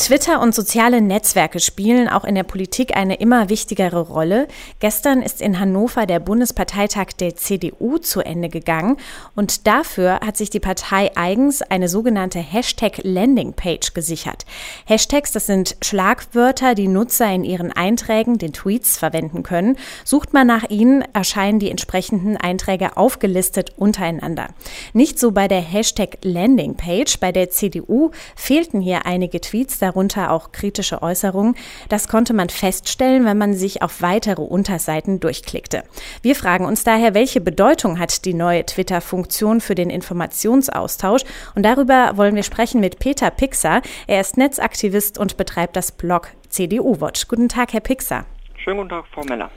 Twitter und soziale Netzwerke spielen auch in der Politik eine immer wichtigere Rolle. Gestern ist in Hannover der Bundesparteitag der CDU zu Ende gegangen und dafür hat sich die Partei eigens eine sogenannte Hashtag Landingpage gesichert. Hashtags, das sind Schlagwörter, die Nutzer in ihren Einträgen, den Tweets verwenden können. Sucht man nach ihnen, erscheinen die entsprechenden Einträge aufgelistet untereinander. Nicht so bei der Hashtag Landingpage. Bei der CDU fehlten hier einige Tweets darunter auch kritische Äußerungen. Das konnte man feststellen, wenn man sich auf weitere Unterseiten durchklickte. Wir fragen uns daher, welche Bedeutung hat die neue Twitter-Funktion für den Informationsaustausch? Und darüber wollen wir sprechen mit Peter Pixer. Er ist Netzaktivist und betreibt das Blog CDU Watch. Guten Tag, Herr Pixer. Schönen guten Tag, Frau Meller.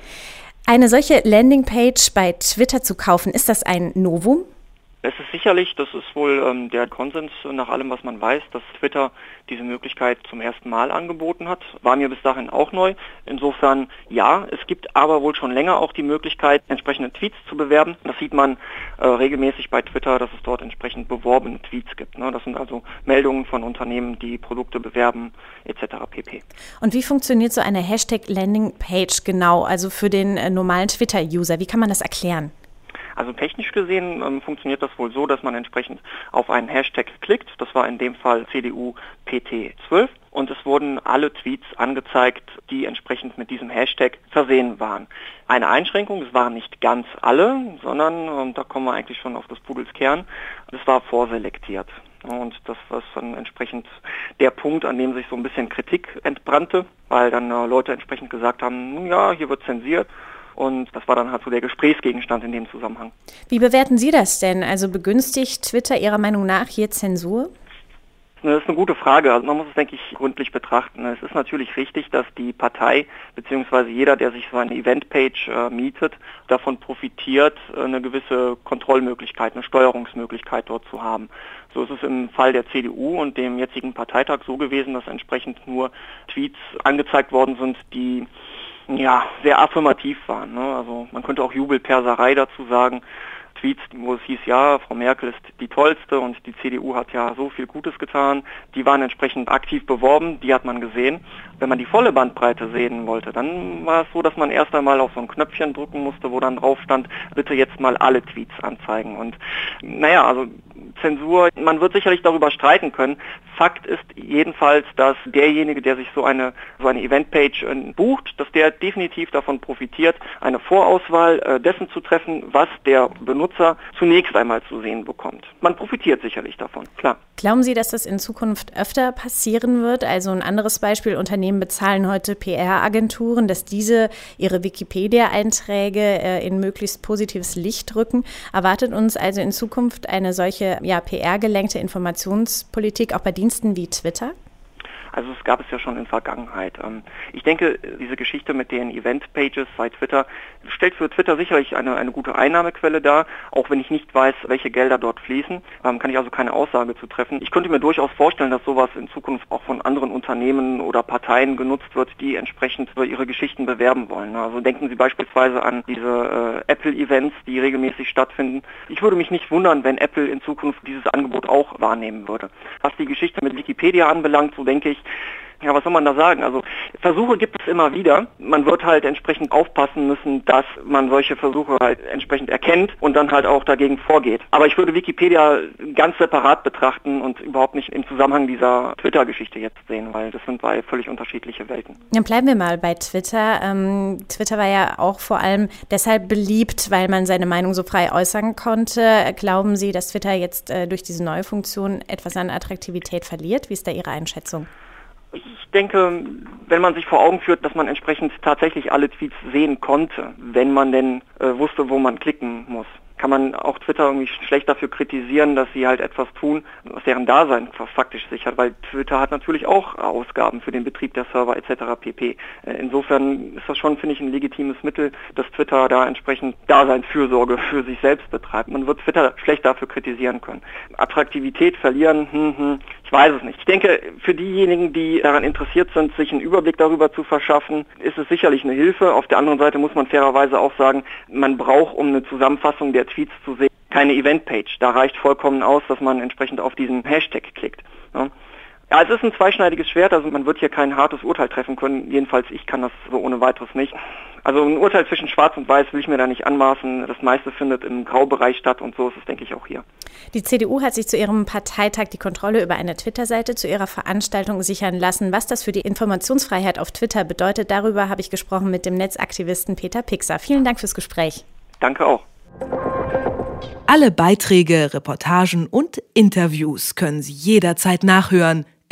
Eine solche Landingpage bei Twitter zu kaufen, ist das ein Novum? Es ist sicherlich, das ist wohl ähm, der Konsens nach allem, was man weiß, dass Twitter diese Möglichkeit zum ersten Mal angeboten hat. War mir bis dahin auch neu. Insofern ja, es gibt aber wohl schon länger auch die Möglichkeit, entsprechende Tweets zu bewerben. Das sieht man äh, regelmäßig bei Twitter, dass es dort entsprechend beworbene Tweets gibt. Ne? Das sind also Meldungen von Unternehmen, die Produkte bewerben etc. pp. Und wie funktioniert so eine Hashtag Landing Page genau, also für den äh, normalen Twitter-User? Wie kann man das erklären? Also technisch gesehen ähm, funktioniert das wohl so, dass man entsprechend auf einen Hashtag klickt. Das war in dem Fall CDU PT12 und es wurden alle Tweets angezeigt, die entsprechend mit diesem Hashtag versehen waren. Eine Einschränkung, es waren nicht ganz alle, sondern, und da kommen wir eigentlich schon auf das Pudels Kern, es war vorselektiert. Und das war dann entsprechend der Punkt, an dem sich so ein bisschen Kritik entbrannte, weil dann äh, Leute entsprechend gesagt haben, ja, hier wird zensiert und das war dann halt so der Gesprächsgegenstand in dem Zusammenhang. Wie bewerten Sie das denn? Also begünstigt Twitter Ihrer Meinung nach hier Zensur? Das ist eine gute Frage. Also man muss es, denke ich, gründlich betrachten. Es ist natürlich richtig, dass die Partei bzw. jeder, der sich so eine Eventpage äh, mietet, davon profitiert, eine gewisse Kontrollmöglichkeit, eine Steuerungsmöglichkeit dort zu haben. So ist es im Fall der CDU und dem jetzigen Parteitag so gewesen, dass entsprechend nur Tweets angezeigt worden sind, die ja, sehr affirmativ waren. Ne? Also man könnte auch Jubelperserei dazu sagen. Tweets, wo es hieß, ja, Frau Merkel ist die tollste und die CDU hat ja so viel Gutes getan. Die waren entsprechend aktiv beworben, die hat man gesehen. Wenn man die volle Bandbreite sehen wollte, dann war es so, dass man erst einmal auf so ein Knöpfchen drücken musste, wo dann drauf stand, bitte jetzt mal alle Tweets anzeigen. Und naja, also Zensur, man wird sicherlich darüber streiten können. Fakt ist jedenfalls, dass derjenige, der sich so eine, so eine Eventpage äh, bucht, dass der definitiv davon profitiert, eine Vorauswahl äh, dessen zu treffen, was der Benutzer zunächst einmal zu sehen bekommt. Man profitiert sicherlich davon, klar. Glauben Sie, dass das in Zukunft öfter passieren wird? Also ein anderes Beispiel, Unternehmen bezahlen heute PR-Agenturen, dass diese ihre Wikipedia-Einträge äh, in möglichst positives Licht rücken. Erwartet uns also in Zukunft eine solche ja, PR-gelenkte Informationspolitik auch bei Diensten wie Twitter? Also es gab es ja schon in Vergangenheit. Ähm, ich denke, diese Geschichte mit den Event-Pages bei Twitter stellt für Twitter sicherlich eine, eine gute Einnahmequelle dar. Auch wenn ich nicht weiß, welche Gelder dort fließen, ähm, kann ich also keine Aussage zu treffen. Ich könnte mir durchaus vorstellen, dass sowas in Zukunft auch von anderen Unternehmen oder Parteien genutzt wird, die entsprechend ihre Geschichten bewerben wollen. Also denken Sie beispielsweise an diese äh, Apple-Events, die regelmäßig stattfinden. Ich würde mich nicht wundern, wenn Apple in Zukunft dieses Angebot auch wahrnehmen würde. Was die Geschichte mit Wikipedia anbelangt, so denke ich, ja, was soll man da sagen? Also Versuche gibt es immer wieder. Man wird halt entsprechend aufpassen müssen, dass man solche Versuche halt entsprechend erkennt und dann halt auch dagegen vorgeht. Aber ich würde Wikipedia ganz separat betrachten und überhaupt nicht im Zusammenhang dieser Twitter-Geschichte jetzt sehen, weil das sind zwei völlig unterschiedliche Welten. Dann bleiben wir mal bei Twitter. Ähm, Twitter war ja auch vor allem deshalb beliebt, weil man seine Meinung so frei äußern konnte. Glauben Sie, dass Twitter jetzt äh, durch diese neue Funktion etwas an Attraktivität verliert? Wie ist da Ihre Einschätzung? Ich denke, wenn man sich vor Augen führt, dass man entsprechend tatsächlich alle Tweets sehen konnte, wenn man denn äh, wusste, wo man klicken muss, kann man auch Twitter irgendwie schlecht dafür kritisieren, dass sie halt etwas tun, was deren Dasein faktisch sichert, weil Twitter hat natürlich auch Ausgaben für den Betrieb der Server etc. pp. Äh, insofern ist das schon, finde ich, ein legitimes Mittel, dass Twitter da entsprechend Daseinsfürsorge für sich selbst betreibt. Man wird Twitter schlecht dafür kritisieren können. Attraktivität verlieren, hm, hm, weiß es nicht. Ich denke, für diejenigen, die daran interessiert sind, sich einen Überblick darüber zu verschaffen, ist es sicherlich eine Hilfe. Auf der anderen Seite muss man fairerweise auch sagen, man braucht, um eine Zusammenfassung der Tweets zu sehen, keine Eventpage. Da reicht vollkommen aus, dass man entsprechend auf diesen Hashtag klickt. Ne? Ja, es ist ein zweischneidiges Schwert, also man wird hier kein hartes Urteil treffen können, jedenfalls ich kann das so ohne weiteres nicht. Also ein Urteil zwischen Schwarz und Weiß will ich mir da nicht anmaßen. Das meiste findet im Graubereich statt und so ist es, denke ich, auch hier. Die CDU hat sich zu ihrem Parteitag die Kontrolle über eine Twitter-Seite zu ihrer Veranstaltung sichern lassen. Was das für die Informationsfreiheit auf Twitter bedeutet, darüber habe ich gesprochen mit dem Netzaktivisten Peter Pixer. Vielen Dank fürs Gespräch. Danke auch. Alle Beiträge, Reportagen und Interviews können Sie jederzeit nachhören